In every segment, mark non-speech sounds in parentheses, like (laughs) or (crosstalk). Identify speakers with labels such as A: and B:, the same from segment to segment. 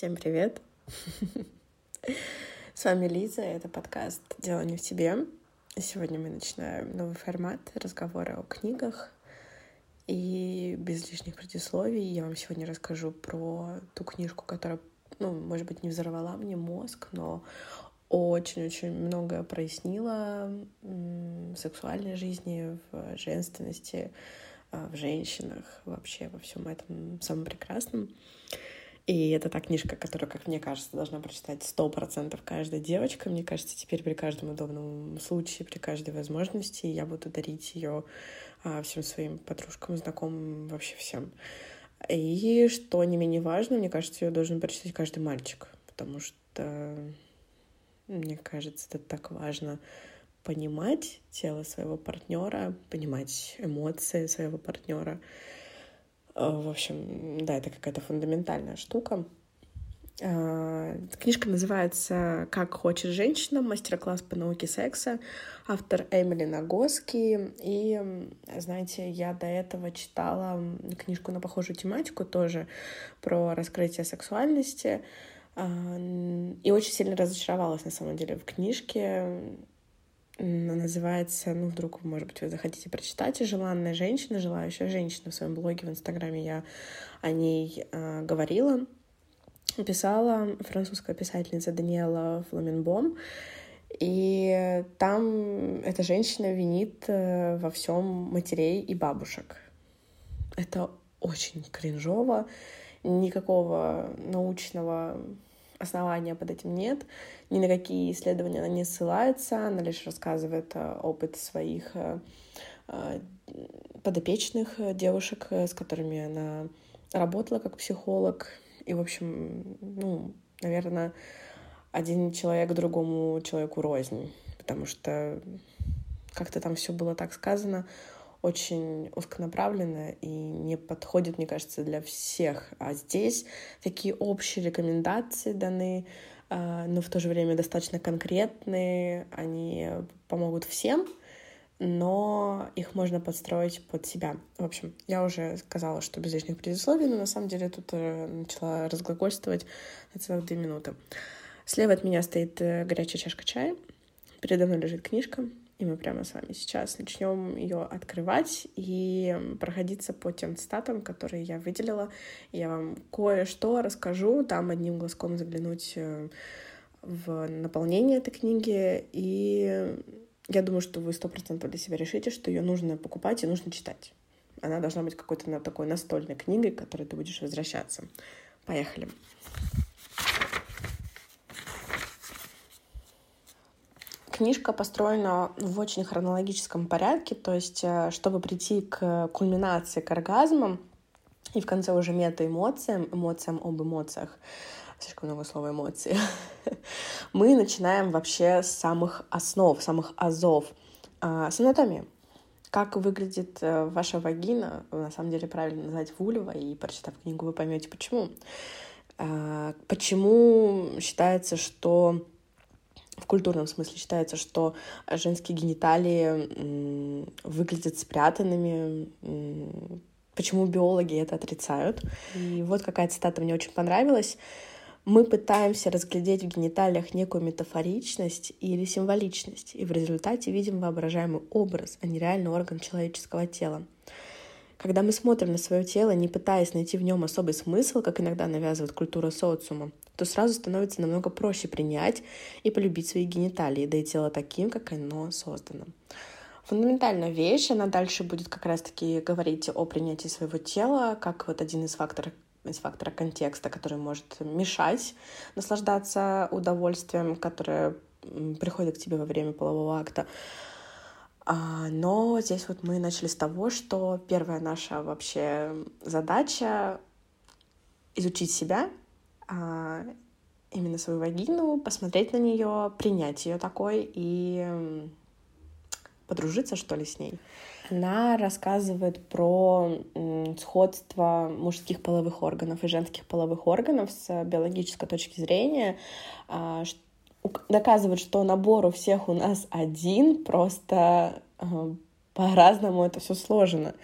A: Всем привет! (laughs) С вами Лиза, это подкаст «Дело не в тебе». Сегодня мы начинаем новый формат разговора о книгах. И без лишних предисловий я вам сегодня расскажу про ту книжку, которая, ну, может быть, не взорвала мне мозг, но очень-очень многое прояснила в сексуальной жизни, в женственности, а, в женщинах, вообще во всем этом самом прекрасном. И это та книжка, которую, как мне кажется, должна прочитать сто процентов каждая девочка. Мне кажется, теперь при каждом удобном случае, при каждой возможности я буду дарить ее а, всем своим подружкам, знакомым, вообще всем. И что не менее важно, мне кажется, ее должен прочитать каждый мальчик, потому что, мне кажется, это так важно понимать тело своего партнера, понимать эмоции своего партнера. Э, в общем, да, это какая-то фундаментальная штука. Э, книжка называется «Как хочет женщина. Мастер-класс по науке секса». Автор Эмили Нагоски. И, знаете, я до этого читала книжку на похожую тематику тоже про раскрытие сексуальности. Э, и очень сильно разочаровалась, на самом деле, в книжке. Называется, ну, вдруг, может быть, вы захотите прочитать, «Желанная женщина, желающая женщина». В своем блоге в Инстаграме я о ней э, говорила, писала французская писательница Даниэла Фламенбом. И там эта женщина винит э, во всем матерей и бабушек. Это очень кринжово, никакого научного основания под этим нет, ни на какие исследования она не ссылается, она лишь рассказывает э, опыт своих э, э, подопечных девушек, с которыми она работала как психолог. И, в общем, ну, наверное, один человек другому человеку рознь, потому что как-то там все было так сказано очень узконаправленно и не подходит, мне кажется, для всех. А здесь такие общие рекомендации даны, а, но в то же время достаточно конкретные. Они помогут всем, но их можно подстроить под себя. В общем, я уже сказала, что без лишних предисловий, но на самом деле тут э, начала разглагольствовать на целых две минуты. Слева от меня стоит э, горячая чашка чая. Передо мной лежит книжка. И мы прямо с вами сейчас начнем ее открывать и проходиться по тем цитатам, которые я выделила. Я вам кое-что расскажу, там одним глазком заглянуть э, в наполнение этой книги. И я думаю, что вы сто процентов для себя решите, что ее нужно покупать и нужно читать. Она должна быть какой-то такой настольной книгой, к которой ты будешь возвращаться. Поехали. Книжка построена в очень хронологическом порядке, то есть э, чтобы прийти к кульминации, к оргазмам, и в конце уже мета-эмоциям, эмоциям об эмоциях, слишком много слова эмоции, (laughs) мы начинаем вообще с самых основ, самых азов, а, с анатомии. Как выглядит э, ваша вагина, на самом деле правильно назвать вульва, и прочитав книгу, вы поймете почему. А, почему считается, что в культурном смысле считается, что женские гениталии выглядят спрятанными. Почему биологи это отрицают? И вот какая цитата мне очень понравилась. Мы пытаемся разглядеть в гениталиях некую метафоричность или символичность, и в результате видим воображаемый образ, а не реальный орган человеческого тела. Когда мы смотрим на свое тело, не пытаясь найти в нем особый смысл, как иногда навязывает культура социума, то сразу становится намного проще принять и полюбить свои гениталии, да и тело таким, как оно создано. Фундаментальная вещь, она дальше будет как раз-таки говорить о принятии своего тела, как вот один из факторов из фактора контекста, который может мешать наслаждаться удовольствием, которое приходит к тебе во время полового акта. А, но здесь вот мы начали с того, что первая наша вообще задача изучить себя, а, именно свою вагину, посмотреть на нее, принять ее такой и подружиться, что ли, с ней. Она рассказывает про сходство мужских половых органов и женских половых органов с биологической точки зрения, а, доказывает, что набор у всех у нас один, просто по-разному это все сложено.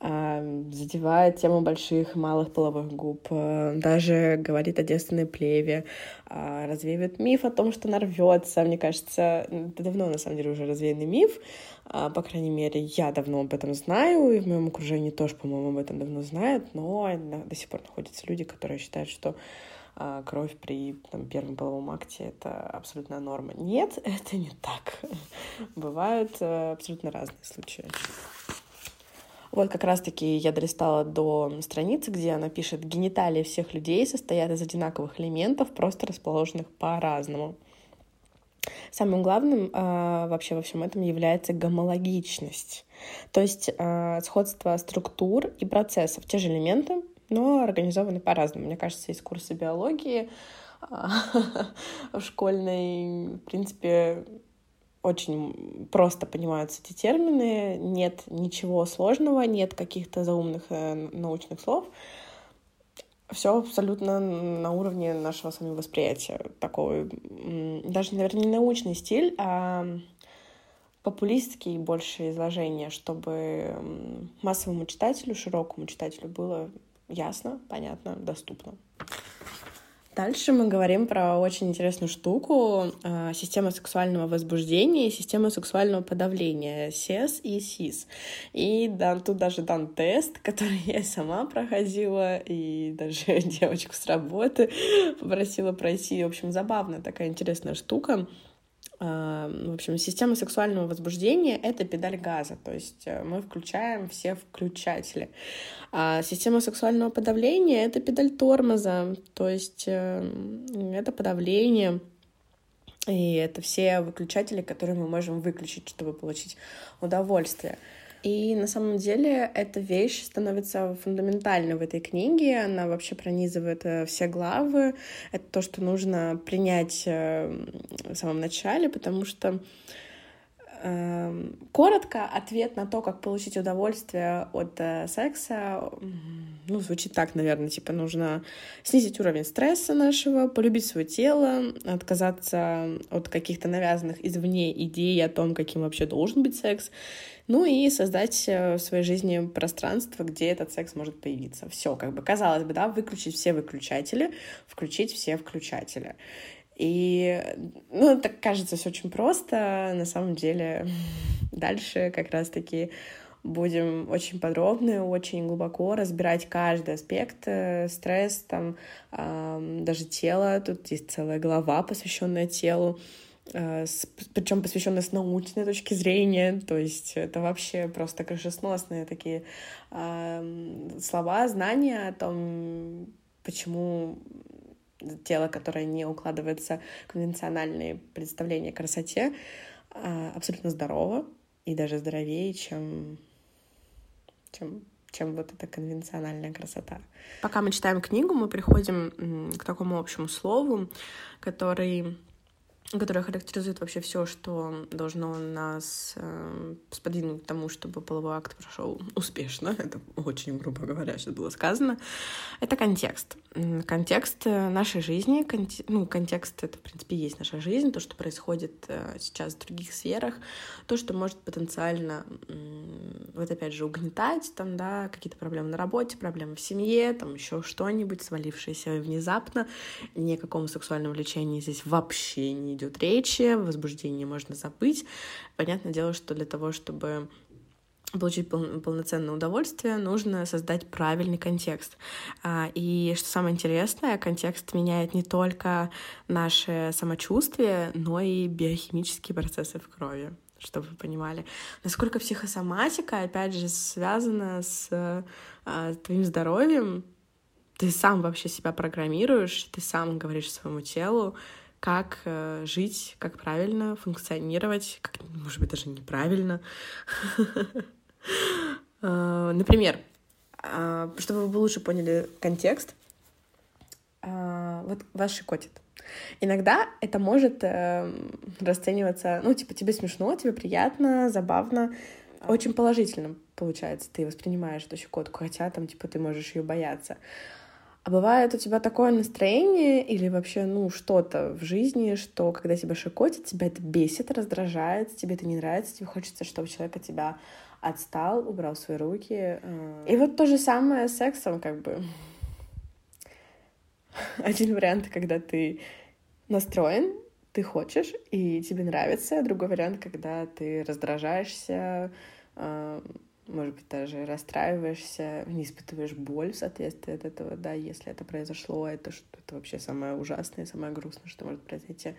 A: А, задевает тему больших и малых половых губ, а, даже говорит о девственной плеве, а, развеивает миф о том, что нарвется. Мне кажется, это давно, на самом деле, уже развеянный миф. По крайней мере, я давно об этом знаю, и в моем окружении тоже, по-моему, об этом давно знают, но до сих пор находятся люди, которые считают, что а, кровь при там, первом половом акте — это абсолютная норма. Нет, (laughs) это не так. Бывают э, абсолютно разные случаи. Вот как раз-таки я долистала до страницы, где она пишет, гениталии всех людей состоят из одинаковых элементов, просто расположенных по-разному. Самым главным э, вообще во всем этом является гомологичность, то есть э, сходство структур и процессов. Те же элементы но организованы по-разному. Мне кажется, из курса биологии а, (laughs) в школьной, в принципе, очень просто понимаются эти термины, нет ничего сложного, нет каких-то заумных э, научных слов. Все абсолютно на уровне нашего с восприятия. Такой, даже, наверное, не научный стиль, а популистские больше изложения, чтобы массовому читателю, широкому читателю было ясно, понятно, доступно. Дальше мы говорим про очень интересную штуку э, система сексуального возбуждения и система сексуального подавления СЕС и СИС. И да, тут даже дан тест, который (laughs) я сама проходила, и даже (laughs) девочку с работы попросила пройти. В общем, забавная такая интересная штука. В общем, система сексуального возбуждения — это педаль газа, то есть э, мы включаем все включатели. А система сексуального подавления — это педаль тормоза, то есть э, это подавление, и это все выключатели, которые мы можем выключить, чтобы получить удовольствие. И на самом деле эта вещь становится фундаментальной в этой книге. Она вообще пронизывает э, все главы. Это то, что нужно принять э, в самом начале, потому что коротко, ответ на то, как получить удовольствие от э, секса, ну, звучит так, наверное, типа нужно снизить уровень стресса нашего, полюбить свое тело, отказаться от каких-то навязанных извне идей о том, каким вообще должен быть секс, ну и создать э, в своей жизни пространство, где этот секс может появиться. Все, как бы казалось бы, да, выключить все выключатели, включить все включатели. И, ну, так кажется все очень просто. На самом деле (laughs) дальше как раз-таки будем очень подробно, очень глубоко разбирать каждый аспект, э, стресс, там, даже тело. Тут есть целая глава, посвященная телу, э, причем посвященная с научной точки зрения. То есть это вообще просто крышесносные такие слова, знания о том, почему тело, которое не укладывается в конвенциональные представления о красоте, а, абсолютно здорово и даже здоровее, чем, чем, чем вот эта конвенциональная красота. Пока мы читаем книгу, мы приходим к такому общему слову, который которая характеризует вообще все, что должно нас э, сподвинуть к тому, чтобы половой акт прошел успешно. (laughs) Это очень грубо говоря сейчас было сказано. Это контекст. Контекст э, нашей жизни, конте... ну, контекст — это, в принципе, есть наша жизнь, то, что происходит э, сейчас в других сферах, то, что может потенциально, э, вот опять же, угнетать, там, да, какие-то проблемы на работе, проблемы в семье, там, еще что-нибудь, свалившееся внезапно. Ни о каком сексуальном здесь вообще не идет речи, возбуждение можно забыть. Понятное дело, что для того, чтобы получить пол полноценное удовольствие, нужно создать правильный контекст. А, и что самое интересное, контекст меняет не только наше самочувствие, но и биохимические процессы в крови чтобы вы понимали, насколько психосоматика, опять же, связана с а, твоим здоровьем. Ты сам вообще себя программируешь, ты сам говоришь своему телу, как э, жить, как правильно функционировать, как, может быть, даже неправильно. (laughs) Э, например, э, чтобы вы лучше поняли контекст, э, вот вас шикотит. Иногда это может расцениваться, ну, типа, тебе смешно, тебе приятно, забавно, очень положительно получается, ты воспринимаешь эту щекотку, хотя там, типа, ты можешь ее бояться. А бывает у тебя такое настроение или вообще, ну, что-то в жизни, что когда тебя шикотит, тебя это бесит, раздражает, тебе это не нравится, тебе хочется, чтобы человек от тебя отстал, убрал свои руки. Э. И вот то же самое с сексом, как бы. (laughs) Один вариант, когда ты настроен, ты хочешь, и тебе нравится. Другой вариант, когда ты раздражаешься, э, может быть, даже расстраиваешься, не испытываешь боль в соответствии от этого, да, если это произошло, это, что, это вообще самое ужасное, самое грустное, что может произойти.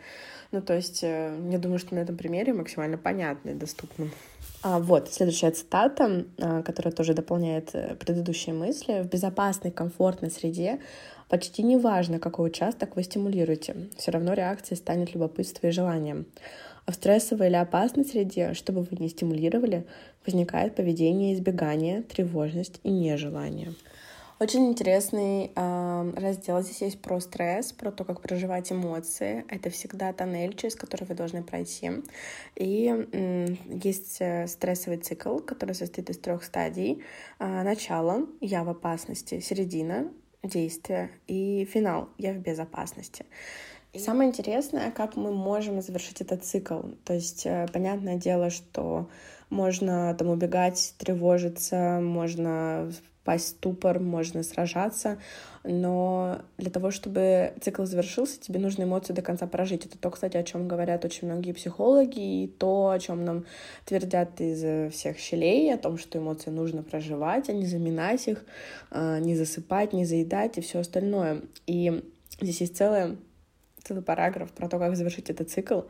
A: Ну, то есть, э, я думаю, что на этом примере максимально понятно и доступно. А, вот, следующая цитата, а, которая тоже дополняет э, предыдущие мысли. В безопасной, комфортной среде почти не важно, какой участок вы стимулируете, все равно реакцией станет любопытство и желание. А в стрессовой или опасной среде, что бы вы ни стимулировали, возникает поведение избегания, тревожность и нежелание. Очень интересный э, раздел здесь есть про стресс, про то, как проживать эмоции. Это всегда тоннель, через который вы должны пройти. И э, есть стрессовый цикл, который состоит из трех стадий. Э, начало — я в опасности, середина — действие и финал — я в безопасности. Самое интересное, как мы можем завершить этот цикл. То есть, э, понятное дело, что можно там убегать, тревожиться, можно впасть в ступор, можно сражаться, но для того, чтобы цикл завершился, тебе нужно эмоции до конца прожить. Это то, кстати, о чем говорят очень многие психологи, и то, о чем нам твердят из всех щелей, о том, что эмоции нужно проживать, а не заминать их, а, не засыпать, не заедать и все остальное. И здесь есть целая целый параграф про то, как завершить этот цикл.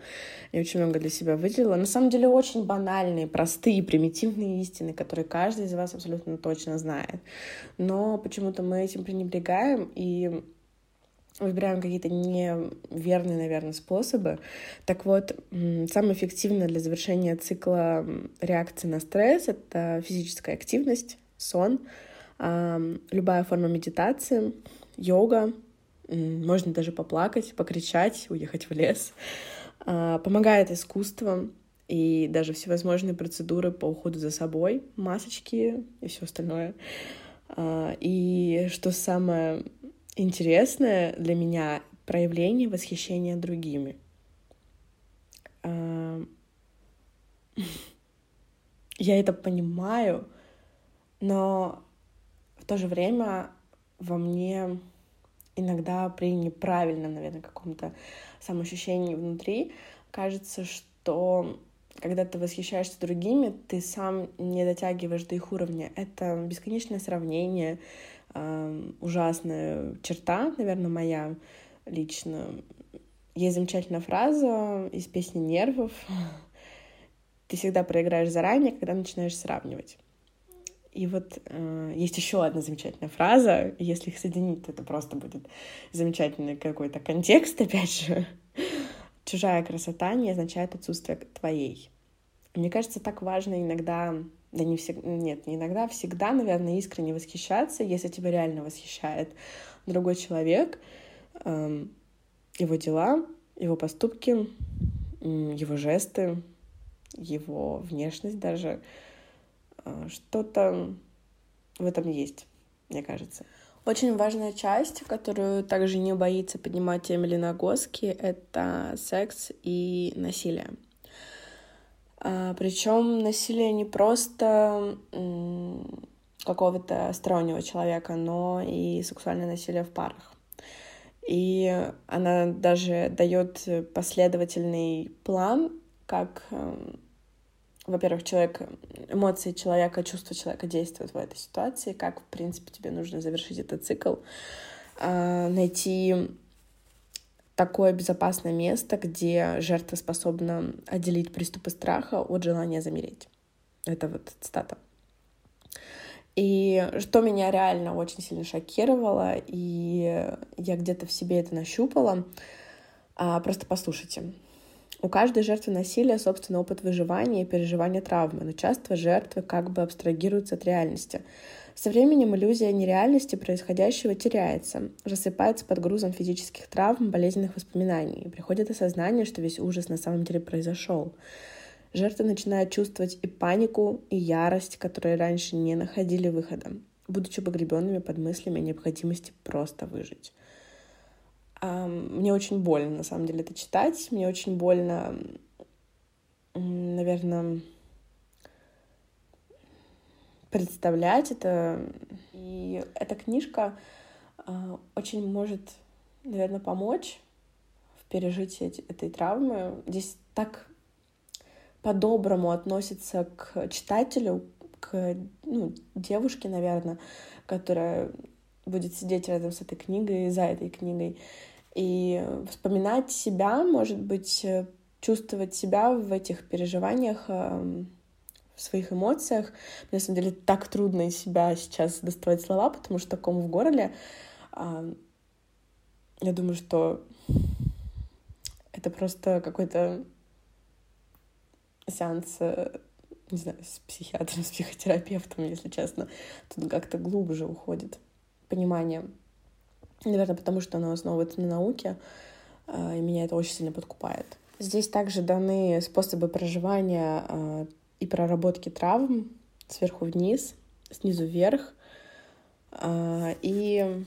A: Я очень много для себя выделила. На самом деле очень банальные, простые, примитивные истины, которые каждый из вас абсолютно точно знает. Но почему-то мы этим пренебрегаем и выбираем какие-то неверные, наверное, способы. Так вот, самое эффективное для завершения цикла реакции на стресс — это физическая активность, сон, любая форма медитации, йога, можно даже поплакать, покричать, уехать в лес. А, помогает искусство и даже всевозможные процедуры по уходу за собой, масочки и все остальное. А, и что самое интересное для меня — проявление восхищения другими. А, (laughs) я это понимаю, но в то же время во мне иногда при неправильном, наверное, каком-то самоощущении внутри кажется, что когда ты восхищаешься другими, ты сам не дотягиваешь до их уровня. Это бесконечное сравнение, э, ужасная черта, наверное, моя лично. Есть замечательная фраза из песни «Нервов». (laughs) Ты всегда проиграешь заранее, когда начинаешь сравнивать. И вот э, есть еще одна замечательная фраза. Если их соединить, то это просто будет замечательный какой-то контекст, (laughs) опять же. Чужая красота не означает отсутствие твоей. Мне кажется, так важно иногда, да не всегда, нет, не иногда, всегда, наверное, искренне восхищаться, если тебя реально восхищает другой человек, э, его дела, его поступки, его жесты, его внешность даже — а, что-то в этом есть, мне кажется. Очень важная часть, которую также не боится поднимать Эмили Нагоски, это секс и насилие. А, Причем насилие не просто какого-то стороннего человека, но и сексуальное насилие в парах. И она даже дает последовательный план, как эм, во-первых, человек, эмоции человека, чувства человека действуют в этой ситуации, как, в принципе, тебе нужно завершить этот цикл, а, найти такое безопасное место, где жертва способна отделить приступы страха от желания замереть. Это вот цитата. И что меня реально очень сильно шокировало, и я где-то в себе это нащупала, а, просто послушайте. У каждой жертвы насилия собственный опыт выживания и переживания травмы, но часто жертвы как бы абстрагируются от реальности. Со временем иллюзия нереальности происходящего теряется, рассыпается под грузом физических травм, болезненных воспоминаний, и приходит осознание, что весь ужас на самом деле произошел. Жертвы начинают чувствовать и панику, и ярость, которые раньше не находили выхода. будучи погребенными под мыслями о необходимости просто выжить. Мне очень больно, на самом деле, это читать. Мне очень больно, наверное, представлять это. И эта книжка а, очень может, наверное, помочь в пережитии этой травмы. Здесь так по-доброму относится к читателю, к ну, девушке, наверное, которая будет сидеть рядом с этой книгой, за этой книгой. И вспоминать себя, может быть, чувствовать себя в этих переживаниях, эм, в своих эмоциях. Мне, на самом деле, так трудно из себя сейчас доставать слова, потому что ком в горле. Я думаю, что это просто какой-то сеанс, э, не знаю, с психиатром, с психотерапевтом, если честно. Тут как-то глубже уходит понимание. Наверное, потому что оно основывается на науке, э, и меня это очень сильно подкупает. Здесь также даны способы проживания э, и проработки травм сверху вниз, снизу вверх и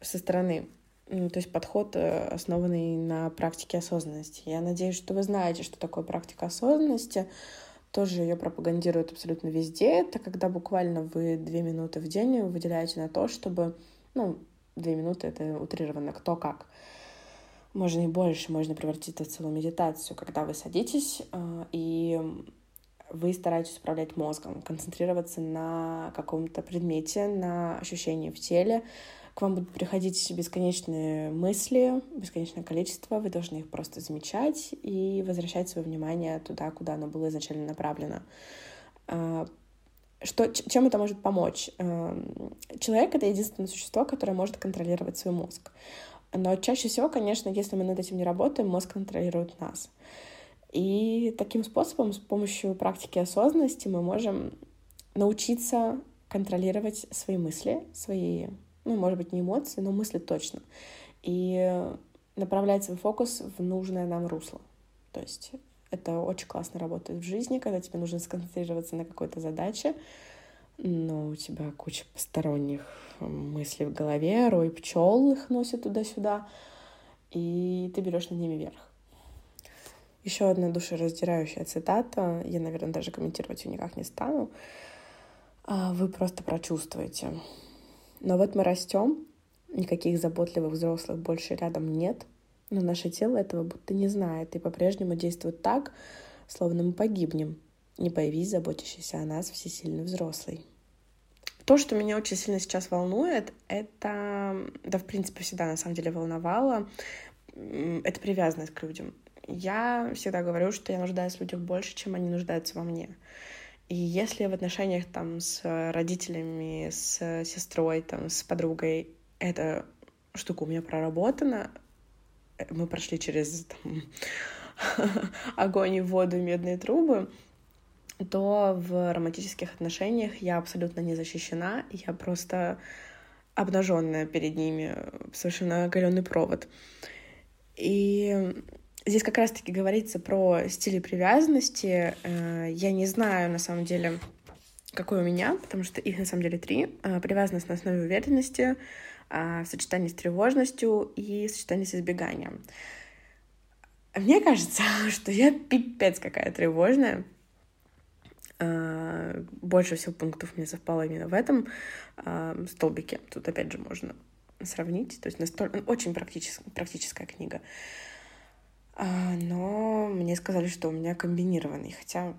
A: со стороны. То есть подход, э, основанный на практике осознанности. Я надеюсь, что вы знаете, что такое практика осознанности. Тоже ее пропагандируют абсолютно везде. Это когда буквально вы две минуты в день выделяете на то, чтобы... Ну, две минуты — это утрированно кто как. Можно и больше, можно превратить это в целую медитацию, когда вы садитесь э, и вы стараетесь управлять мозгом, концентрироваться на каком-то предмете, на ощущении в теле, к вам будут приходить бесконечные мысли, бесконечное количество, вы должны их просто замечать и возвращать свое внимание туда, куда оно было изначально направлено. А, что, чем это может помочь? Эм, человек — это единственное существо, которое может контролировать свой мозг. Но чаще всего, конечно, если мы над этим не работаем, мозг контролирует нас. И таким способом, с помощью практики осознанности, мы можем научиться контролировать свои мысли, свои ну, может быть, не эмоции, но мысли точно, и направлять свой фокус в нужное нам русло. То есть это очень классно работает в жизни, когда тебе нужно сконцентрироваться на какой-то задаче, но у тебя куча посторонних мыслей в голове, рой пчел их носит туда-сюда, и ты берешь над ними верх. Еще одна душераздирающая цитата, я, наверное, даже комментировать ее никак не стану. А вы просто прочувствуете. Но вот мы растем, никаких заботливых взрослых больше рядом нет, но наше тело этого будто не знает и по-прежнему действует так, словно мы погибнем, не появись заботящийся о нас всесильный взрослый. То, что меня очень сильно сейчас волнует, это, да, в принципе, всегда на самом деле волновало, это привязанность к людям. Я всегда говорю, что я нуждаюсь в людях больше, чем они нуждаются во мне. И если в отношениях там с родителями, с сестрой, там, с подругой эта штука у меня проработана, э, мы прошли через там, (laughs) огонь и воду медные трубы, то в романтических отношениях я абсолютно не защищена, я просто обнаженная перед ними, совершенно оголенный провод. И Здесь как раз-таки говорится про стили привязанности. Э, я не знаю, на самом деле, какой у меня, потому что их на самом деле три. Э, привязанность на основе уверенности, э, в сочетании с тревожностью и в сочетании с избеганием. Мне кажется, (laughs) что я пипец какая тревожная. Больше всего пунктов мне совпало именно в этом столбике. Тут опять же можно сравнить. То есть настолько очень практическая, практическая книга. А, но мне сказали, что у меня комбинированный, хотя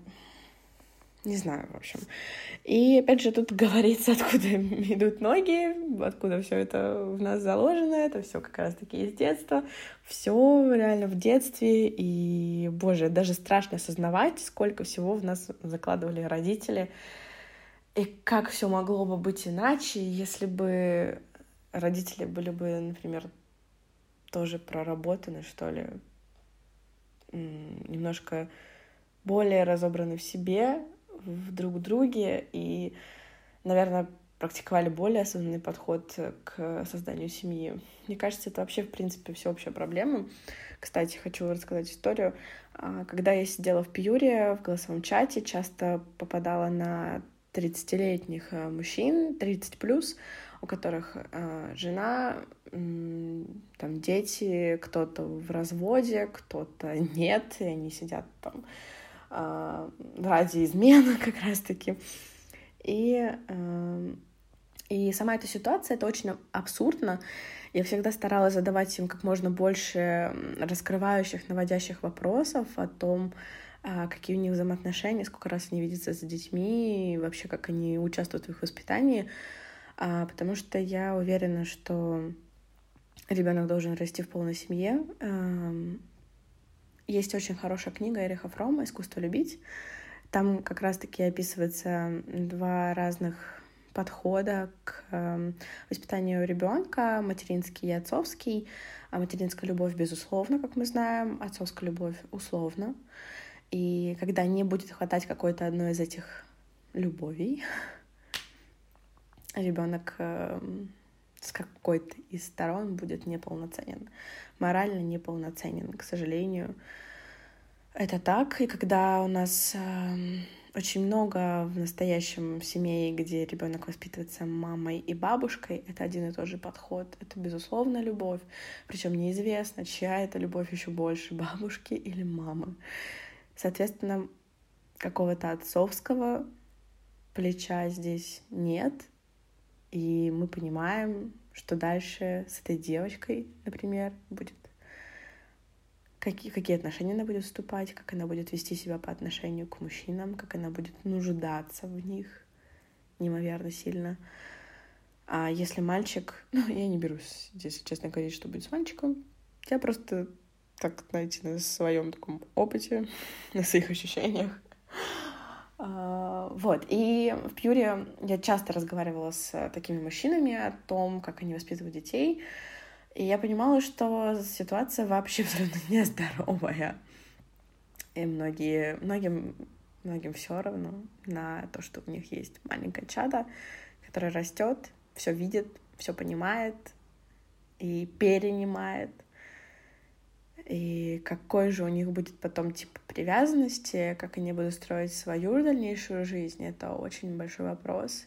A: не знаю, в общем. И опять же тут (laughs) говорится, откуда (laughs) идут ноги, откуда все это в нас заложено, это все как раз-таки из детства. Все реально в детстве. И, боже, даже страшно осознавать, сколько всего в нас закладывали родители. И как все могло бы быть иначе, если бы родители были бы, например, тоже проработаны, что ли, немножко более разобраны в себе, в друг друге и, наверное, практиковали более осознанный подход к созданию семьи. Мне кажется, это вообще, в принципе, всеобщая проблема. Кстати, хочу рассказать историю. А, когда я сидела в Пьюре в голосовом чате, часто попадала на 30-летних мужчин, 30 плюс, у которых э, жена, э, там дети, кто-то в разводе, кто-то (laughs) нет, и они сидят там э, ради измены (laughs) как раз-таки. И, э, и сама эта ситуация, это очень абсурдно. Я всегда старалась задавать им как можно больше раскрывающих, наводящих вопросов о том, какие у них взаимоотношения, сколько раз они видятся с детьми, и вообще как они участвуют в их воспитании потому что я уверена, что ребенок должен расти в полной семье. Есть очень хорошая книга Эриха Фрома «Искусство любить». Там как раз-таки описывается два разных подхода к воспитанию ребенка, материнский и отцовский. А материнская любовь, безусловно, как мы знаем, отцовская любовь условно. И когда не будет хватать какой-то одной из этих любовей, (laughs) ребенок эм, с какой-то из сторон будет неполноценен, морально неполноценен, к сожалению. Это так, и когда у нас э, очень много в настоящем семье, где ребенок воспитывается мамой и бабушкой, это один и тот же подход. Это, безусловно, любовь. Причем неизвестно, чья это любовь еще больше, (laughs) бабушки или мамы. Соответственно, какого-то отцовского плеча здесь нет, и мы понимаем, что дальше с этой девочкой, например, будет какие, какие отношения она будет вступать, как она будет вести себя по отношению к мужчинам, как она будет нуждаться в них неимоверно сильно. А если мальчик... (laughs) Ну, я не берусь здесь, честно говорить, что будет с мальчиком. Я просто так, знаете, на своем таком опыте, (laughs) на своих ощущениях вот, и в Пьюре я часто разговаривала с такими мужчинами о том, как они воспитывают детей, и я понимала, что ситуация вообще абсолютно (laughs) нездоровая. И многие, многим, многим все равно на то, что у них есть маленькая чада, которая растет, все видит, все понимает и перенимает и какой же у них будет потом тип привязанности, как они будут строить свою дальнейшую жизнь, это очень большой вопрос.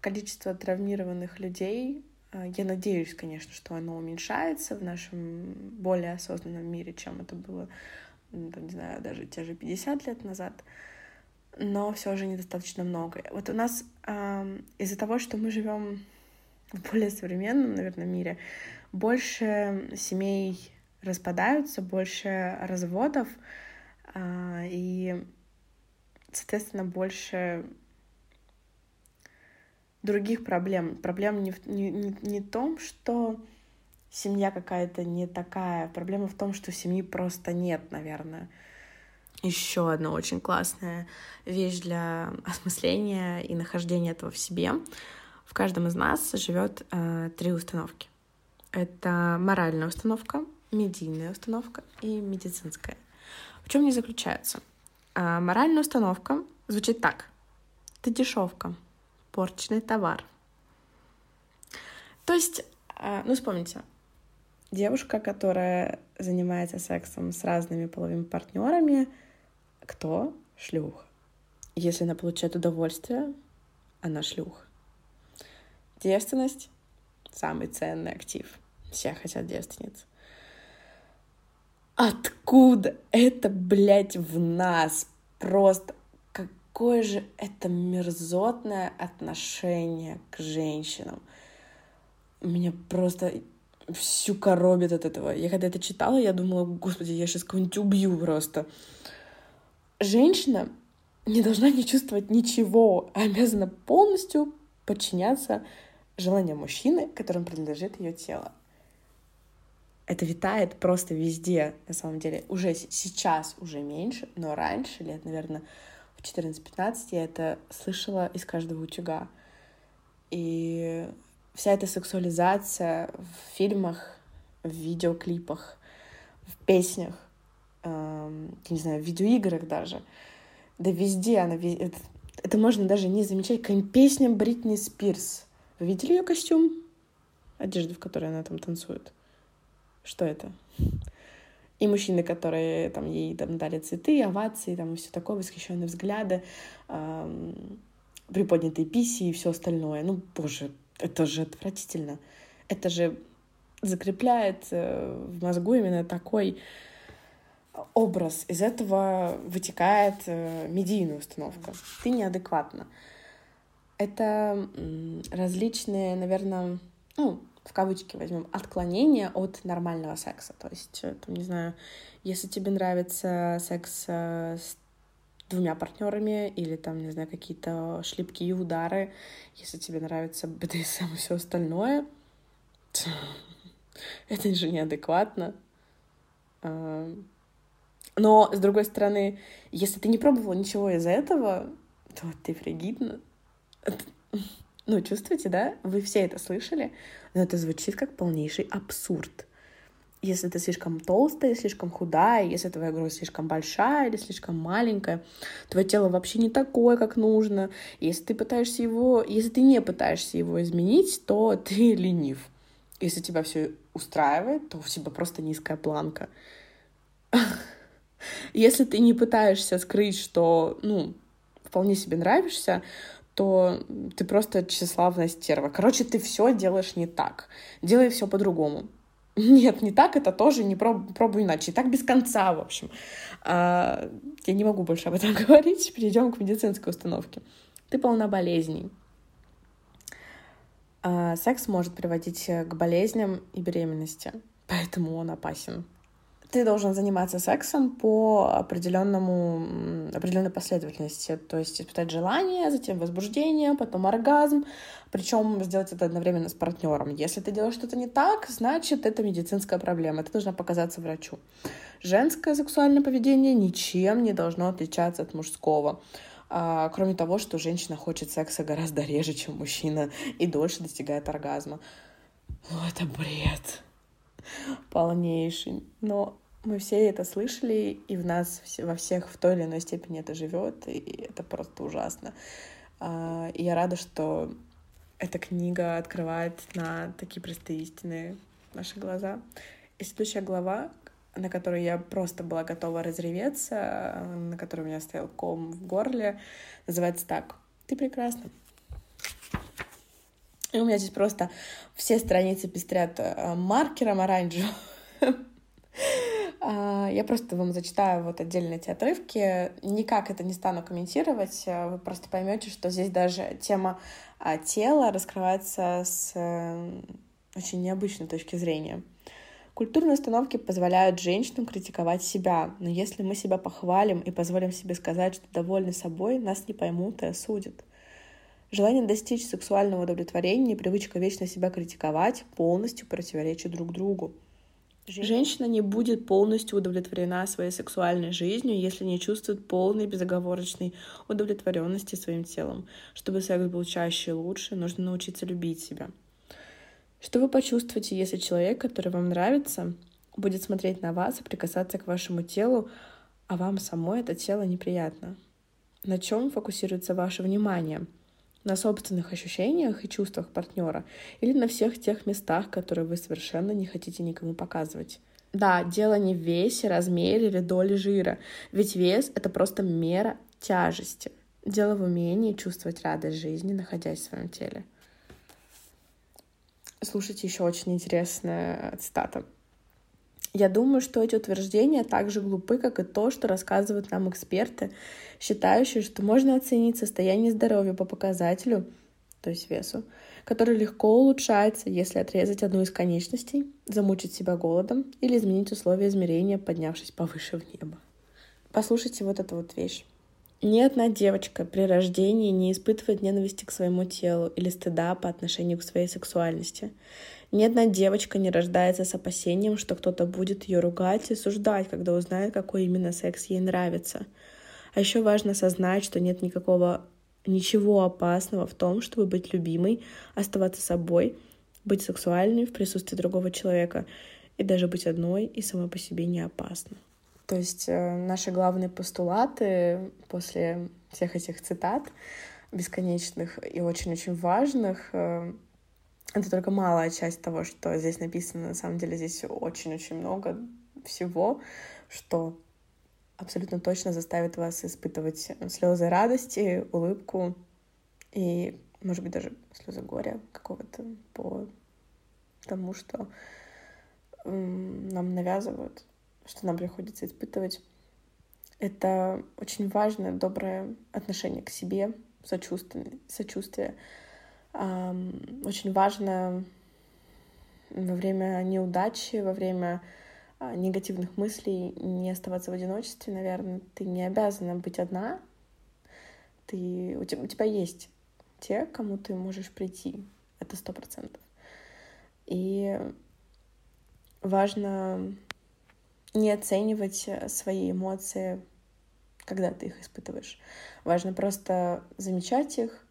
A: Количество травмированных людей, э, я надеюсь, конечно, что оно уменьшается в нашем более осознанном мире, чем это было, не знаю, даже те же 50 лет назад, но все же недостаточно много. Вот у нас из-за того, что мы живем в более современном, наверное, мире, больше семей распадаются, больше разводов, а, и, соответственно, больше других проблем. Проблема не, в, не, не, не том, что семья какая-то не такая. Проблема в том, что семьи просто нет, наверное. Еще одна очень классная вещь для осмысления и нахождения этого в себе. В каждом из нас живет э, три установки. Это моральная установка, медийная установка и медицинская. В чем они заключаются? А, моральная установка звучит так. Ты дешевка, порченный товар. То есть, а, ну вспомните, девушка, которая занимается сексом с разными половыми партнерами, кто? Шлюха. Если она получает удовольствие, она шлюха. Девственность — самый ценный актив. Все хотят девственниц. Откуда это, блядь, в нас? Просто какое же это мерзотное отношение к женщинам. Меня просто всю коробит от этого. Я когда это читала, я думала, господи, я сейчас кого-нибудь убью просто. Женщина не должна не чувствовать ничего, а обязана полностью подчиняться желаниям мужчины, которым принадлежит ее тело это витает просто везде, на самом деле. Уже сейчас уже меньше, но раньше, лет, наверное, в 14-15 я это слышала из каждого утюга. И вся эта сексуализация в фильмах, в видеоклипах, в песнях, эм, не знаю, в видеоиграх даже, да везде она, это, это можно даже не замечать, какая песня Бритни Спирс. Вы видели ее костюм? Одежда, в которой она там танцует что это. И мужчины, которые там ей там, дали цветы, овации, там, и все такое, восхищенные взгляды. приподнятой писи и все остальное. Ну, боже, это же отвратительно. Это же закрепляет э, в мозгу именно такой образ. Из этого вытекает э, медийная установка. Ты неадекватна. Это различные, наверное, ну, в кавычки возьмем, отклонения от нормального секса. То есть, э, там, не знаю, если тебе нравится секс с двумя партнерами или там, не знаю, какие-то шлепки и удары, если тебе нравится БДСМ и все остальное, (laughs) это же неадекватно. А, но, с другой стороны, если ты не пробовала ничего из этого, то ты фригидна. (laughs) Ну, чувствуете, да? Вы все это слышали, но это звучит как полнейший абсурд если ты слишком толстая, слишком худая, если твоя грудь слишком большая или слишком маленькая, твое тело вообще не такое, как нужно. Если ты пытаешься его, если ты не пытаешься его изменить, то (laughs) ты ленив. Если тебя все устраивает, то у тебя просто низкая планка. (laughs) Если ты не пытаешься скрыть, что, ну, вполне себе нравишься, то ты просто тщеславная стерва. Короче, ты все делаешь не так. Делай все по-другому. (laughs) Нет, не так, это тоже не проб, пробуй иначе. И так без конца, в общем. А, я не могу больше об этом (laughs) говорить. Перейдем к медицинской установке. Ты полна болезней. А, секс может приводить к болезням и беременности, поэтому он опасен ты должен заниматься сексом по определенному, определенной последовательности. То есть испытать желание, затем возбуждение, потом оргазм. Причем сделать это одновременно с партнером. Если ты делаешь что-то не так, значит, это медицинская проблема. Это должно показаться врачу. Женское сексуальное поведение ничем не должно отличаться от мужского. А, кроме того, что женщина хочет секса гораздо реже, чем мужчина, и дольше достигает оргазма. Ну, это бред полнейший. Но мы все это слышали, и в нас во всех в той или иной степени это живет, и это просто ужасно. А, и я рада, что эта книга открывает на такие простые истины наши глаза. И следующая глава, на которой я просто была готова разреветься, на которой у меня стоял ком в горле, называется так. Ты прекрасна. И у меня здесь просто все страницы пестрят э, маркером оранжевым. (laughs) А, я просто вам зачитаю вот отдельно эти отрывки. Никак это не стану комментировать. Э, вы просто поймете, что здесь даже тема а, тела раскрывается с э, очень необычной точки зрения. Культурные установки позволяют женщинам критиковать себя, но если мы себя похвалим и позволим себе сказать, что довольны собой, нас не поймут и осудят. Желание достичь сексуального удовлетворения и привычка вечно себя критиковать полностью противоречат друг другу. Женщина не будет полностью удовлетворена своей сексуальной жизнью, если не чувствует полной безоговорочной удовлетворенности своим телом. Чтобы секс был чаще и лучше, нужно научиться любить себя. Что вы почувствуете, если человек, который вам нравится, будет смотреть на вас и прикасаться к вашему телу, а вам самой это тело неприятно? На чем фокусируется ваше внимание? На собственных ощущениях и чувствах партнера или на всех тех местах, которые вы совершенно не хотите никому показывать. Да, дело не в весе, размере или доле жира, ведь вес — это просто мера тяжести. Дело в умении чувствовать радость жизни, находясь в своем теле. Слушайте, еще очень интересная цитата. Я думаю, что эти утверждения так же глупы, как и то, что рассказывают нам эксперты, считающие, что можно оценить состояние здоровья по показателю, то есть весу, который легко улучшается, если отрезать одну из конечностей, замучить себя голодом или изменить условия измерения, поднявшись повыше в небо. Послушайте вот эту вот вещь. Ни одна девочка при рождении не испытывает ненависти к своему телу или стыда по отношению к своей сексуальности. Ни одна девочка не рождается с опасением, что кто-то будет ее ругать и суждать, когда узнает, какой именно секс ей нравится. А еще важно осознать, что нет никакого ничего опасного в том, чтобы быть любимой, оставаться собой, быть сексуальной в присутствии другого человека и даже быть одной и самой по себе не опасно. То есть э, наши главные постулаты после всех этих цитат бесконечных и очень-очень важных э, это только малая часть того, что здесь написано. На самом деле здесь очень-очень много всего, что абсолютно точно заставит вас испытывать слезы радости, улыбку и, может быть, даже слезы горя какого-то по тому, что нам навязывают, что нам приходится испытывать. Это очень важное, доброе отношение к себе, сочувствие. сочувствие. Очень важно во время неудачи, во время а, негативных мыслей не оставаться в одиночестве, наверное. Ты не обязана быть одна. Ты, у, тебя, у тебя есть те, кому ты можешь прийти. Это сто процентов. И важно не оценивать свои эмоции, когда ты их испытываешь. Важно просто замечать их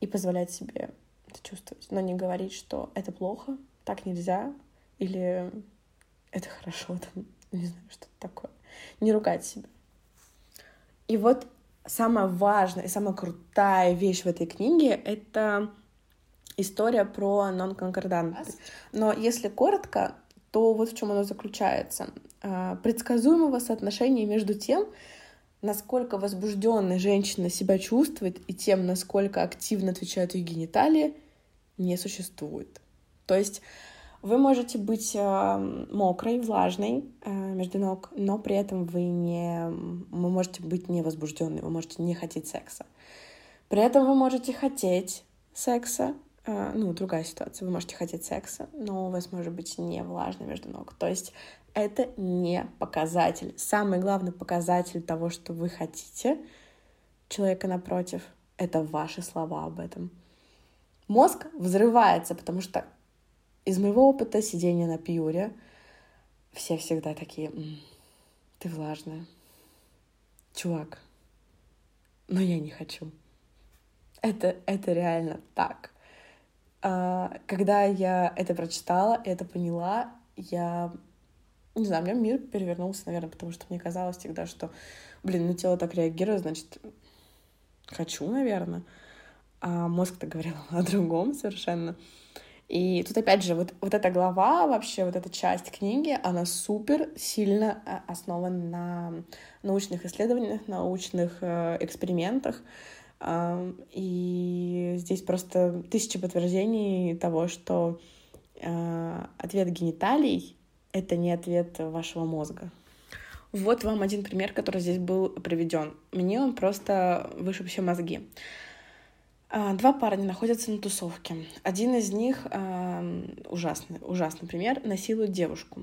A: и позволять себе это чувствовать, но не говорить, что это плохо, так нельзя, или это хорошо, там, не знаю, что-то такое. Не ругать себя. И вот самая важная и самая крутая вещь в этой книге — это история про нон-конкордантность. Но если коротко, то вот в чем оно заключается. А, предсказуемого соотношения между тем, насколько возбужденная женщина себя чувствует, и тем, насколько активно отвечают ее гениталии, не существует. То есть вы можете быть э, мокрой, влажной э, между ног, но при этом вы не, вы можете быть не возбужденной, вы можете не хотеть секса. При этом вы можете хотеть секса, э, ну, другая ситуация, вы можете хотеть секса, но у вас может быть не влажно между ног. То есть это не показатель. Самый главный показатель того, что вы хотите человека напротив, это ваши слова об этом. Мозг взрывается, потому что из моего опыта сидения на пьюре все всегда такие, ты влажная, чувак, но я не хочу. Это, это реально так. А, когда я это прочитала, это поняла, я не знаю, у меня мир перевернулся, наверное, потому что мне казалось всегда, что, блин, ну тело так реагирует, значит, хочу, наверное а мозг-то говорил (laughs) о другом совершенно. И тут, опять же, вот, вот эта глава, вообще вот эта часть книги, она супер сильно э, основана на научных исследованиях, научных э, экспериментах. Э, и здесь просто тысячи подтверждений того, что э, ответ гениталий — это не ответ вашего мозга. Вот вам один пример, который здесь был приведен. Мне он просто вышиб все мозги. А, два парня находятся на тусовке. Один из них, ужасный, ужасный пример, насилует девушку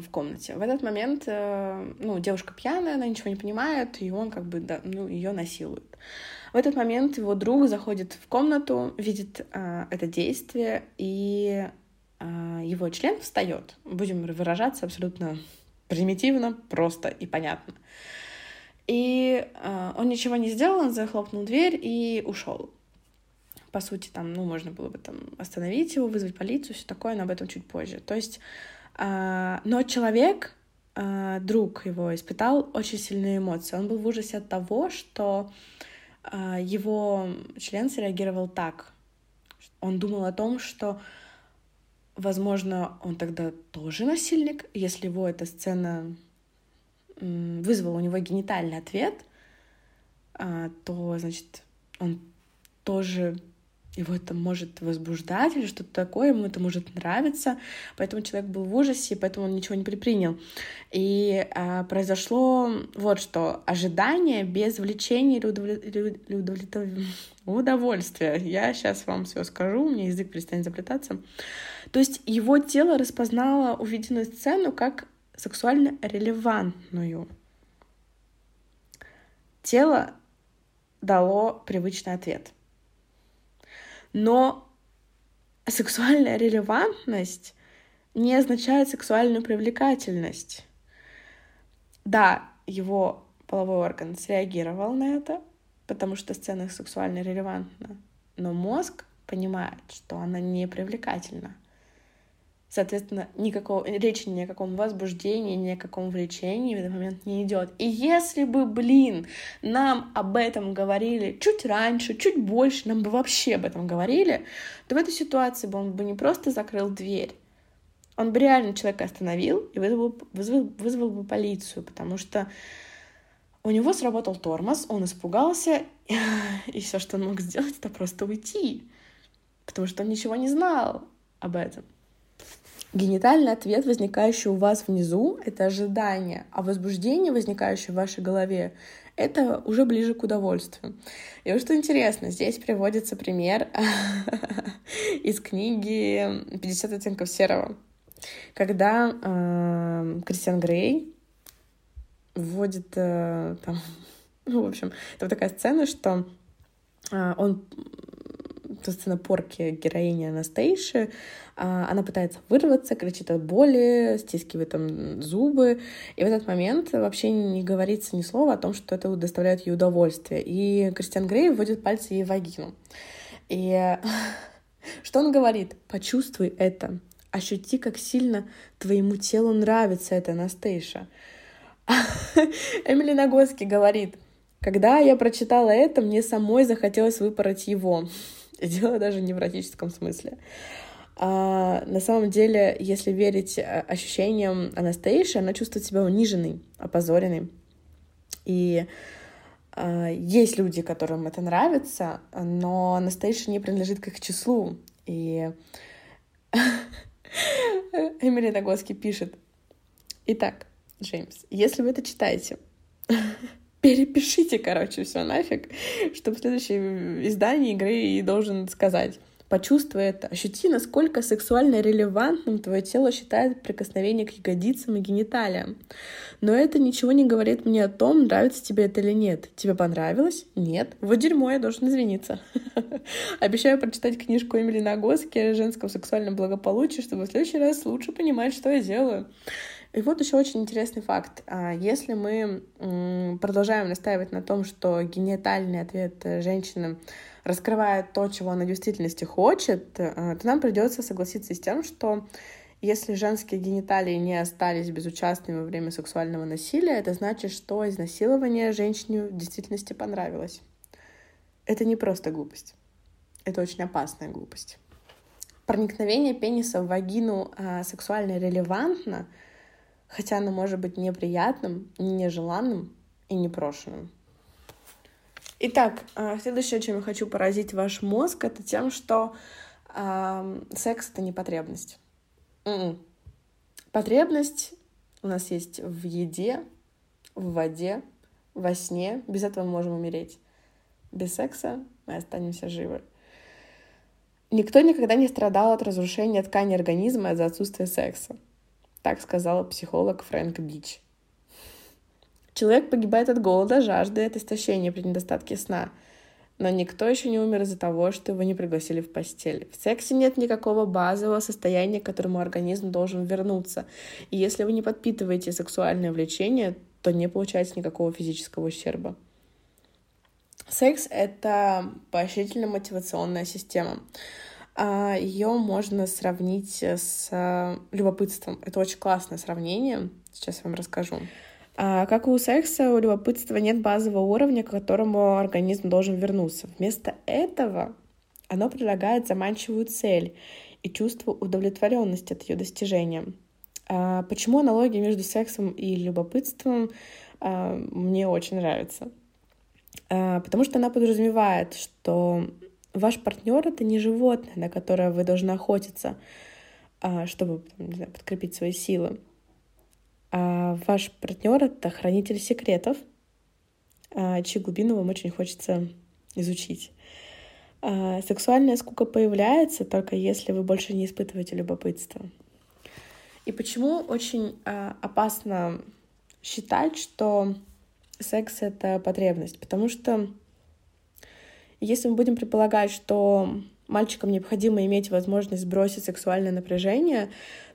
A: в комнате. В этот момент, э, ну, девушка пьяная, она ничего не понимает, и он как бы, да, ну, ее насилует. В этот момент его друг заходит в комнату, видит э, это действие, и его член встает. Будем выражаться абсолютно примитивно, просто и понятно. И э, он ничего не сделал, он захлопнул дверь и ушел по сути, там, ну, можно было бы там остановить его, вызвать полицию, все такое, но об этом чуть позже. То есть, э, но человек, друг его, испытал очень сильные эмоции. Он был в ужасе от того, что его член среагировал так. Он думал о том, что, возможно, он тогда тоже насильник, если его эта сцена вызвала у него генитальный ответ, то, значит, он тоже его это может возбуждать или что-то такое, ему это может нравиться, поэтому человек был в ужасе, поэтому он ничего не предпринял. И а, произошло вот что, ожидание без влечения или, удовлет... удовольствия. Я сейчас вам все скажу, у меня язык перестанет заплетаться. То есть его тело распознало увиденную сцену как сексуально релевантную. Тело дало привычный ответ — но сексуальная релевантность не означает сексуальную привлекательность. Да, его половой орган среагировал на это, потому что сцена сексуально релевантна, но мозг понимает, что она не привлекательна. Соответственно, никакого, речи ни о каком возбуждении, ни о каком влечении в этот момент не идет. И если бы, блин, нам об этом говорили чуть раньше, чуть больше, нам бы вообще об этом говорили, то в этой ситуации бы он бы не просто закрыл дверь, он бы реально человека остановил и вызвал, вызвал, вызвал бы полицию, потому что У него сработал тормоз, он испугался, (laughs) и все, что он мог сделать, это просто уйти, потому что он ничего не знал об этом. Генитальный ответ, возникающий у вас внизу, это ожидание, а возбуждение, возникающее в вашей голове, это уже ближе к удовольствию. И вот что интересно, здесь приводится пример (laughs) из книги «50 оттенков серого», когда э, Кристиан Грей вводит э, там, (laughs) ну, в общем, это вот такая сцена, что э, он сцена порки героини Анастейши. А, она пытается вырваться, кричит от боли, стискивает там зубы. И в этот момент вообще не говорится ни слова о том, что это доставляет ей удовольствие. И Кристиан Грей вводит пальцы ей в вагину. И (laughs) что он говорит? Почувствуй это. Ощути, как сильно твоему телу нравится эта Анастейша. (laughs) Эмили Нагоски говорит, когда я прочитала это, мне самой захотелось выпороть его. Дело даже не в эротическом смысле. А, на самом деле, если верить э, ощущениям Анастейши, она чувствует себя униженной, опозоренной. И а, есть люди, которым это нравится, но Анастейша не принадлежит к их числу. И (laughs) Эмили Нагоски пишет, Итак, Джеймс, если вы это читаете, (laughs) перепишите, короче, все нафиг, чтобы в следующем издании игры и должен сказать. Почувствуй это, ощути, насколько сексуально релевантным твое тело считает прикосновение к ягодицам и гениталиям. Но это ничего не говорит мне о том, нравится тебе это или нет. Тебе понравилось? Нет. Вот дерьмо, я должен извиниться. (laughs) Обещаю прочитать книжку Эмили Нагоски о женском сексуальном благополучии, чтобы в следующий раз лучше понимать, что я делаю. И вот еще очень интересный факт. А, если мы продолжаем настаивать на том, что генитальный ответ женщины раскрывает то, чего она в действительности хочет, э, то нам придется согласиться с тем, что если женские гениталии не остались безучастными во время сексуального насилия, это значит, что изнасилование женщине в действительности понравилось. Это не просто глупость. Это очень опасная глупость. Проникновение пениса в вагину э, сексуально релевантно — хотя оно может быть неприятным, нежеланным и непрошенным. Итак, а, следующее, чем я хочу поразить ваш мозг, это тем, что э, секс — это не потребность. Mm-mm. Потребность у нас есть в еде, в воде, во сне. Без этого мы можем умереть. Без секса мы останемся живы. Никто никогда не страдал от разрушения ткани организма из-за отсутствия секса. Так сказала психолог Фрэнк Бич. Человек погибает от голода, жажды, от истощения при недостатке сна. Но никто еще не умер из-за того, что его не пригласили в постель. В сексе нет никакого базового состояния, к которому организм должен вернуться. И если вы не подпитываете сексуальное влечение, то не получается никакого физического ущерба. Секс — это поощрительно-мотивационная система. А, Ее можно сравнить с а, любопытством. Это очень классное сравнение. Сейчас я вам расскажу. А, как и у секса, у любопытства нет базового уровня, к которому организм должен вернуться. Вместо этого оно предлагает заманчивую цель и чувство удовлетворенности от ее достижения. Почему аналогия между сексом и любопытством мне очень нравится? Потому что она подразумевает, что ваш партнер это не животное, на которое вы должны охотиться, а, чтобы знаю, подкрепить свои силы. А ваш партнер это хранитель секретов, а, чьи глубины вам очень хочется изучить. Сексуальная скука появляется только если вы больше не испытываете любопытства. И почему очень опасно считать, что секс — это потребность? Потому что если мы будем предполагать, что мальчикам необходимо иметь возможность сбросить сексуальное напряжение,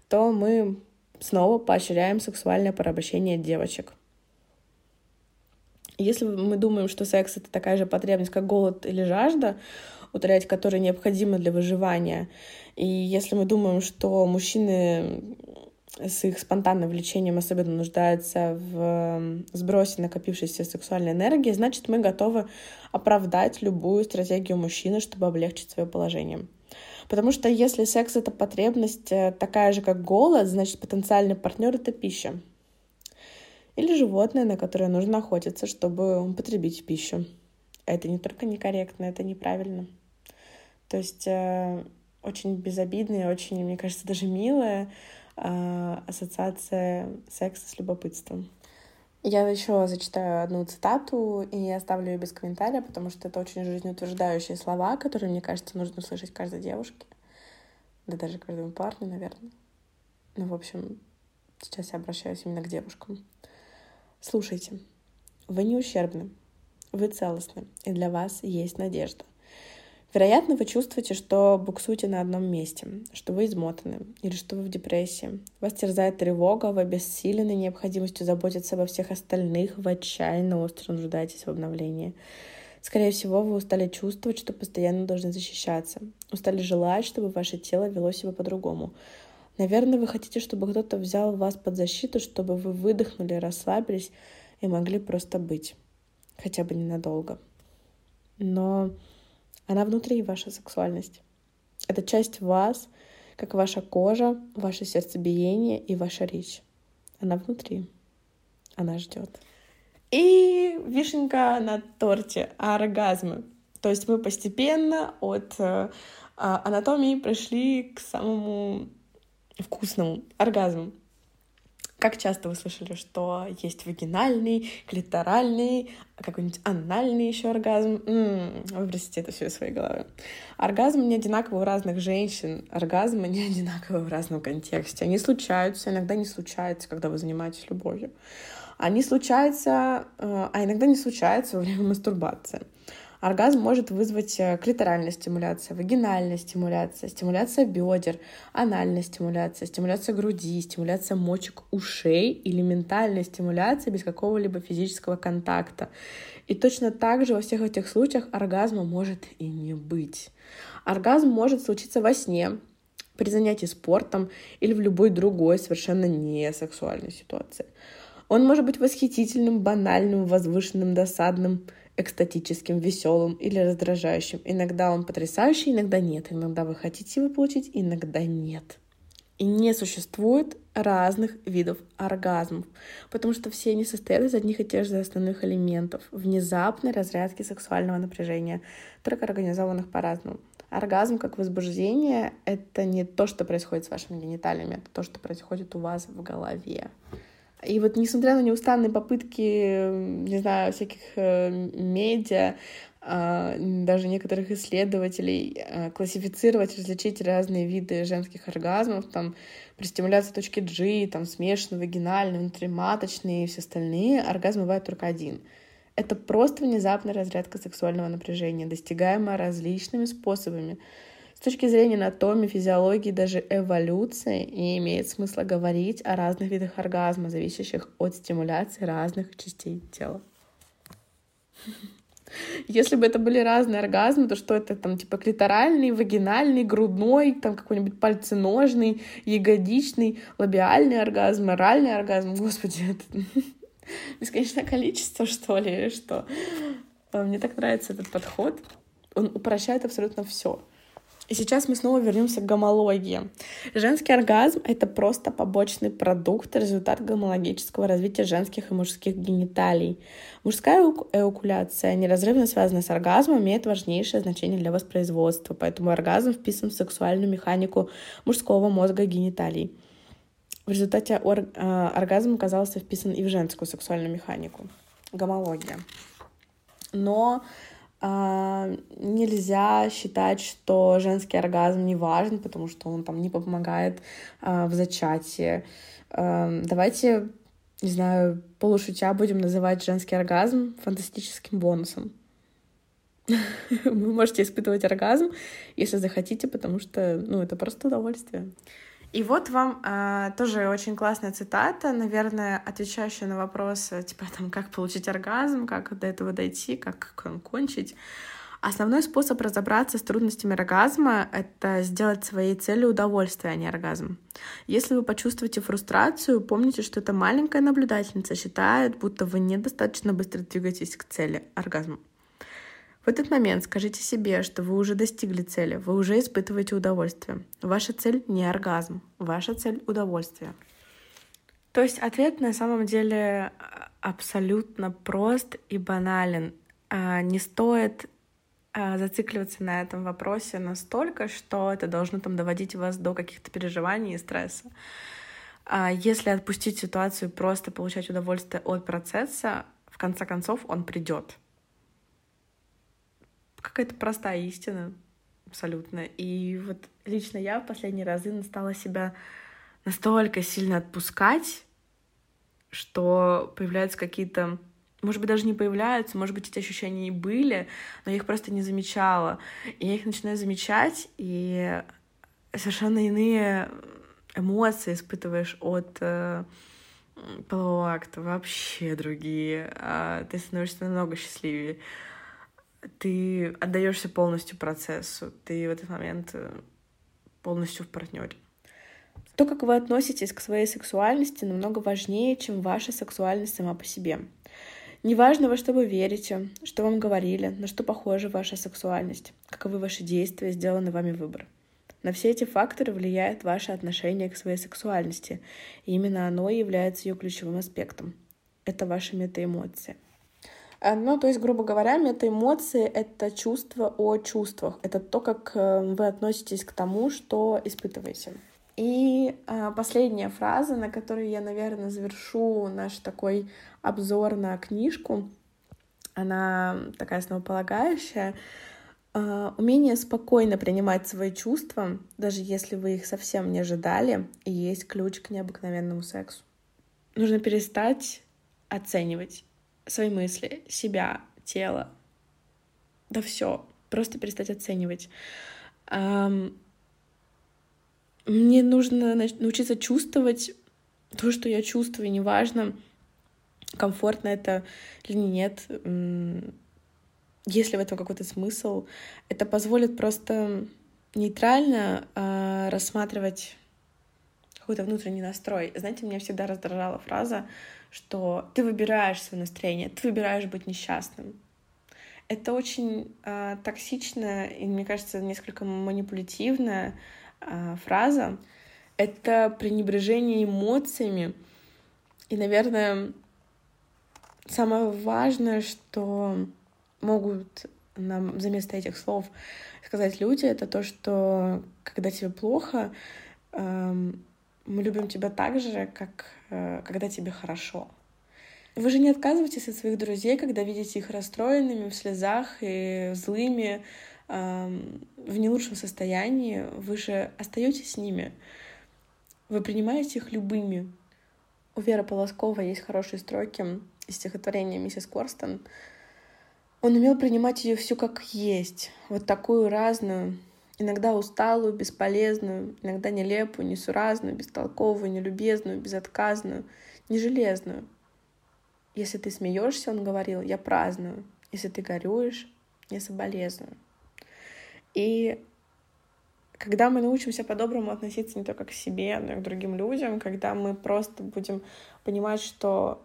A: то мы снова поощряем сексуальное порабощение девочек. Если мы думаем, что секс — это такая же потребность, как голод или жажда, удовлетворять которые необходимы для выживания, и если мы думаем, что мужчины с их спонтанным влечением особенно нуждаются в сбросе накопившейся сексуальной энергии, значит, мы готовы оправдать любую стратегию мужчины, чтобы облегчить свое положение. Потому что если секс — это потребность э, такая же, как голод, значит, потенциальный партнер — это пища. или животное, на которое нужно охотиться, чтобы употребить пищу. Это не только некорректно, это неправильно. То есть э, очень безобидная, очень, мне кажется, даже милая э, ассоциация секса с любопытством. Я еще зачитаю одну цитату и оставлю ее без комментария, потому что это очень жизнеутверждающие слова, которые, мне кажется, нужно услышать каждой девушке. Да даже каждому парню, наверное. Ну, в общем, сейчас я обращаюсь именно к девушкам. Слушайте, вы не ущербны, вы целостны, и для вас есть надежда. Вероятно, вы чувствуете, что буксуете на одном месте, что вы измотаны или что вы в депрессии. Вас терзает тревога, вы обессилены необходимостью заботиться обо всех остальных, вы отчаянно остро нуждаетесь в обновлении. Скорее всего, вы устали чувствовать, что постоянно должны защищаться. Устали желать, чтобы ваше тело вело себя по-другому. Наверное, вы хотите, чтобы кто-то взял вас под защиту, чтобы вы выдохнули, расслабились и могли просто быть. Хотя бы ненадолго. Но она внутри, ваша сексуальность. Это часть вас, как ваша кожа, ваше сердцебиение и ваша речь. Она внутри. Она ждет. И вишенка на торте оргазмы. То есть мы постепенно от э, а, анатомии пришли к самому вкусному оргазму. Как часто вы слышали, что есть вагинальный, клиторальный, какой-нибудь анальный еще оргазм? М-м, выбросите это все из своей головы. Оргазм не одинаковый у разных женщин, оргазмы не одинаковые в разном контексте. Они случаются, иногда не случаются, когда вы занимаетесь любовью. Они случаются, э, а иногда не случаются во время мастурбации. Оргазм может вызвать э, клиторальная стимуляция, вагинальная стимуляция, стимуляция бедер, анальная стимуляция, стимуляция груди, стимуляция мочек ушей или ментальная стимуляция без какого-либо физического контакта. И точно так же во всех этих случаях оргазма может и не быть. Оргазм может случиться во сне, при занятии спортом или в любой другой совершенно не сексуальной ситуации. Он может быть восхитительным, банальным, возвышенным, досадным, экстатическим, веселым или раздражающим. Иногда он потрясающий, иногда нет. Иногда вы хотите его получить, иногда нет. И не существует разных видов оргазмов, потому что все они состоят из одних и тех же основных элементов внезапной разрядки сексуального напряжения, только организованных по-разному. Оргазм как возбуждение — это не то, что происходит с вашими гениталиями, это то, что происходит у вас в голове. И вот несмотря на неустанные попытки, не знаю, всяких э, медиа, а, даже некоторых исследователей э, классифицировать, различить разные виды женских оргазмов, там, при стимуляции точки G, там, смешанный, вагинальный, внутриматочный и все остальные, оргазм бывает только один. Это просто внезапная разрядка сексуального напряжения, достигаемая различными способами, с точки зрения анатомии, физиологии, даже эволюции не имеет смысла говорить о разных видах оргазма, зависящих от стимуляции разных частей тела. Если бы это были разные оргазмы, то что это там типа клиторальный, вагинальный, грудной, там какой-нибудь пальценожный, ягодичный, лабиальный оргазм, оральный оргазм. Господи, это (laughs) бесконечное количество, что ли, или что? Мне так нравится этот подход. Он упрощает абсолютно все. И сейчас мы снова вернемся к гомологии. Женский оргазм — это просто побочный продукт, результат гомологического развития женских и мужских гениталий. Мужская эукуляция, неразрывно связана с оргазмом, имеет важнейшее значение для воспроизводства, поэтому оргазм вписан в сексуальную механику мужского мозга гениталий. В результате ор- э, оргазм оказался вписан и в женскую сексуальную механику. Гомология. Но нельзя считать, что женский оргазм не важен, потому что он там не помогает а, в зачатии. А, давайте, не знаю, полушутя будем называть женский оргазм фантастическим бонусом. (laughs) Вы можете испытывать оргазм, если захотите, потому что, ну, это просто удовольствие. И вот вам э, тоже очень классная цитата, наверное, отвечающая на вопрос, типа, там, как получить оргазм, как до этого дойти, как кончить. Основной способ разобраться с трудностями оргазма — это сделать своей целью удовольствие, а не оргазм. Если вы почувствуете фрустрацию, помните, что эта маленькая наблюдательница считает, будто вы недостаточно быстро двигаетесь к цели — оргазму. В этот момент скажите себе, что вы уже достигли цели, вы уже испытываете удовольствие. Ваша цель не оргазм, ваша цель — удовольствие. То есть ответ на самом деле абсолютно прост и банален. А, не стоит а, зацикливаться на этом вопросе настолько, что это должно там доводить вас до каких-то переживаний и стресса. А если отпустить ситуацию, просто получать удовольствие от процесса, в конце концов он придет. Какая-то простая истина, абсолютно. И вот лично я в последние разы стала себя настолько сильно отпускать, что появляются какие-то может быть, даже не появляются, может быть, эти ощущения и были, но я их просто не замечала. И я их начинаю замечать, и совершенно иные эмоции испытываешь от э, полового акта, вообще другие. А ты становишься намного счастливее. Ты отдаешься полностью процессу, ты в этот момент э, полностью в партнере. То, как вы относитесь к своей сексуальности, намного важнее, чем ваша сексуальность сама по себе. Неважно, во что вы верите, что вам говорили, на что похожа ваша сексуальность, каковы ваши действия, сделанный вами выбор. На все эти факторы влияет ваше отношение к своей сексуальности, и именно оно является ее ключевым аспектом. Это ваши метаэмоции. Э, ну, то есть, грубо говоря, метаэмоции — это чувство о чувствах. Это то, как э, вы относитесь к тому, что испытываете. И э, последняя фраза, на которой я, наверное, завершу наш такой обзор на книжку, она такая основополагающая. Умение спокойно принимать свои чувства, даже если вы их совсем не ожидали, и есть ключ к необыкновенному сексу. Нужно перестать оценивать свои мысли, себя, тело, да все, просто перестать оценивать. Мне нужно научиться чувствовать то, что я чувствую, неважно, комфортно это или нет, есть ли в этом какой-то смысл. Это позволит просто нейтрально э, рассматривать какой-то внутренний настрой. Знаете, меня всегда раздражала фраза, что ты выбираешь свое настроение, ты выбираешь быть несчастным. Это очень э, токсично и, мне кажется, несколько манипулятивно э, фраза. Это пренебрежение эмоциями. И, наверное, самое важное, что могут нам за место этих слов сказать люди, это то, что когда тебе плохо, мы любим тебя так же, как э, когда тебе хорошо. Вы же не отказываетесь от своих друзей, когда видите их расстроенными, в слезах и злыми, в не лучшем состоянии, вы же остаетесь с ними. Вы принимаете их любыми. У Веры Полоскова есть хорошие строки из стихотворения «Миссис Корстон». Он умел принимать ее всю как есть, вот такую разную, иногда усталую, бесполезную, иногда нелепую, несуразную, бестолковую, нелюбезную, безотказную, не железную. Если ты смеешься, он говорил, я праздную. Если ты горюешь, я соболезную. И когда мы научимся по-доброму относиться не только к себе, но и к другим людям, когда мы просто будем понимать, что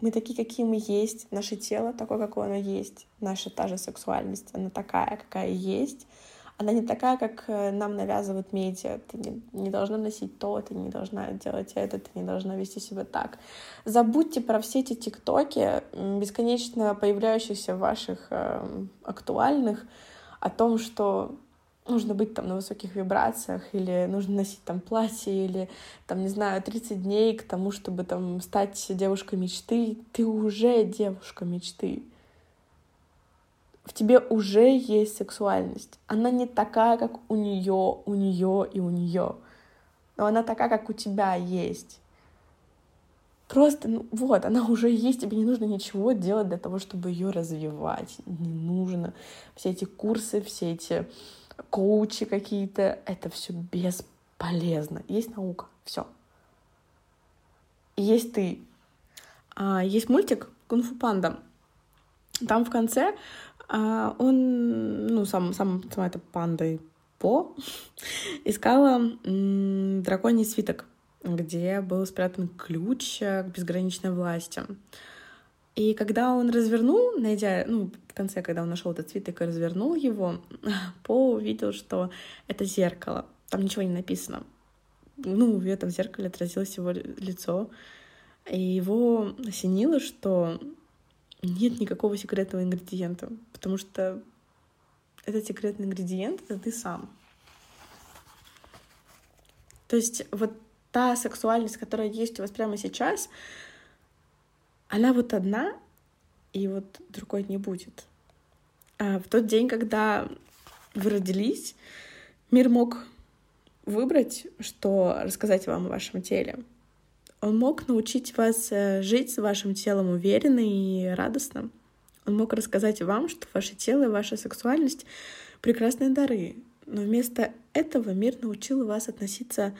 A: мы такие, какие мы есть, наше тело такое, какое оно есть, наша та же сексуальность, она такая, какая есть, она не такая, как э, нам навязывают медиа. Ты не, не должна носить то, ты не должна делать это, ты не должна вести себя так. Забудьте про все эти тиктоки, бесконечно появляющиеся в ваших э, актуальных, о том, что нужно быть там на высоких вибрациях, или нужно носить там платье, или там, не знаю, 30 дней к тому, чтобы там стать девушкой мечты, ты уже девушка мечты. В тебе уже есть сексуальность. Она не такая, как у нее, у нее и у нее. Но она такая, как у тебя есть. Просто, ну вот, она уже есть, тебе не нужно ничего делать для того, чтобы ее развивать. Не нужно. Все эти курсы, все эти коучи какие-то, это все бесполезно. Есть наука, все. Есть ты. А, есть мультик Кунг-фу панда. Там в конце он, ну, сам, сам, сама эта панда По (laughs) искала драконий свиток где был спрятан ключ к безграничной власти. И когда он развернул, найдя, ну, в конце, когда он нашел этот цветок и развернул его, (laughs) По увидел, что это зеркало. Там ничего не написано. Ну, в этом зеркале отразилось его лицо. И его осенило, что нет никакого секретного ингредиента, потому что этот секретный ингредиент — это ты сам. То есть вот та сексуальность, которая есть у вас прямо сейчас, она вот одна, и вот другой не будет. А в тот день, когда вы родились, мир мог выбрать, что рассказать вам о вашем теле. Он мог научить вас э, жить с вашим телом уверенно и радостно. Он мог рассказать вам, что ваше тело и ваша сексуальность — прекрасные дары. Но вместо этого мир научил вас относиться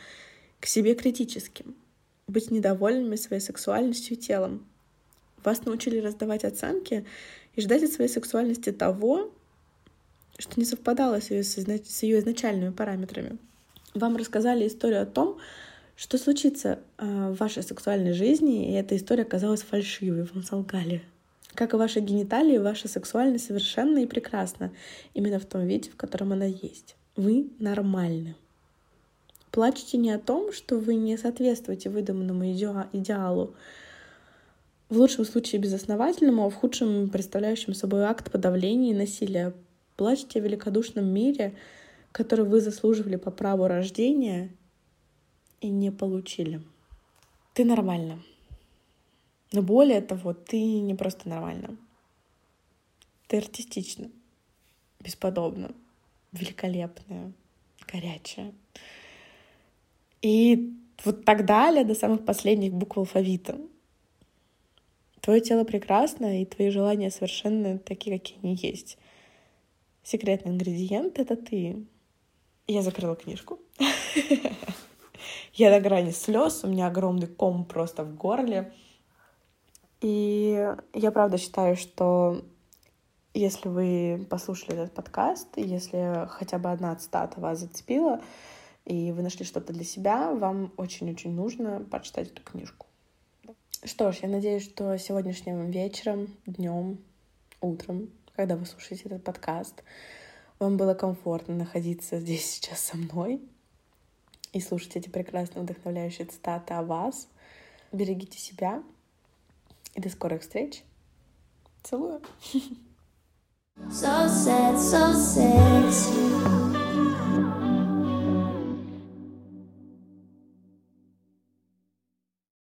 A: к себе критически, быть недовольными своей сексуальностью и телом. Вас научили раздавать оценки и ждать от своей сексуальности того, что не совпадало с ее, с ее изначальными параметрами. Вам рассказали историю о том, что случится э, в вашей сексуальной жизни, и эта история оказалась фальшивой, вам солгали. Как и ваши гениталии, ваша сексуальность совершенна и прекрасна, именно в том виде, в котором она есть. Вы нормальны. Плачьте не о том, что вы не соответствуете выдуманному идеалу, в лучшем случае безосновательному, а в худшем представляющем собой акт подавления и насилия. Плачьте о великодушном мире, который вы заслуживали по праву рождения и не получили. Ты нормально. Но более того, ты не просто нормально. Ты артистична, бесподобна, великолепная, горячая. И вот так далее до самых последних букв алфавита. Твое тело прекрасно, и твои желания совершенно такие, какие они есть. Секретный ингредиент — это ты. Я закрыла книжку. (laughs) Я до грани слез, у меня огромный ком просто в горле. И я правда считаю, что если вы послушали этот подкаст, если хотя бы одна цитата вас зацепила, и вы нашли что-то для себя, вам очень-очень нужно прочитать эту книжку. Что ж, я надеюсь, что сегодняшним вечером, днем, утром, когда вы слушаете этот подкаст, вам было комфортно находиться здесь сейчас со мной и слушать эти прекрасные вдохновляющие цитаты о вас. Берегите себя и до скорых встреч. Целую. So sad, so sexy.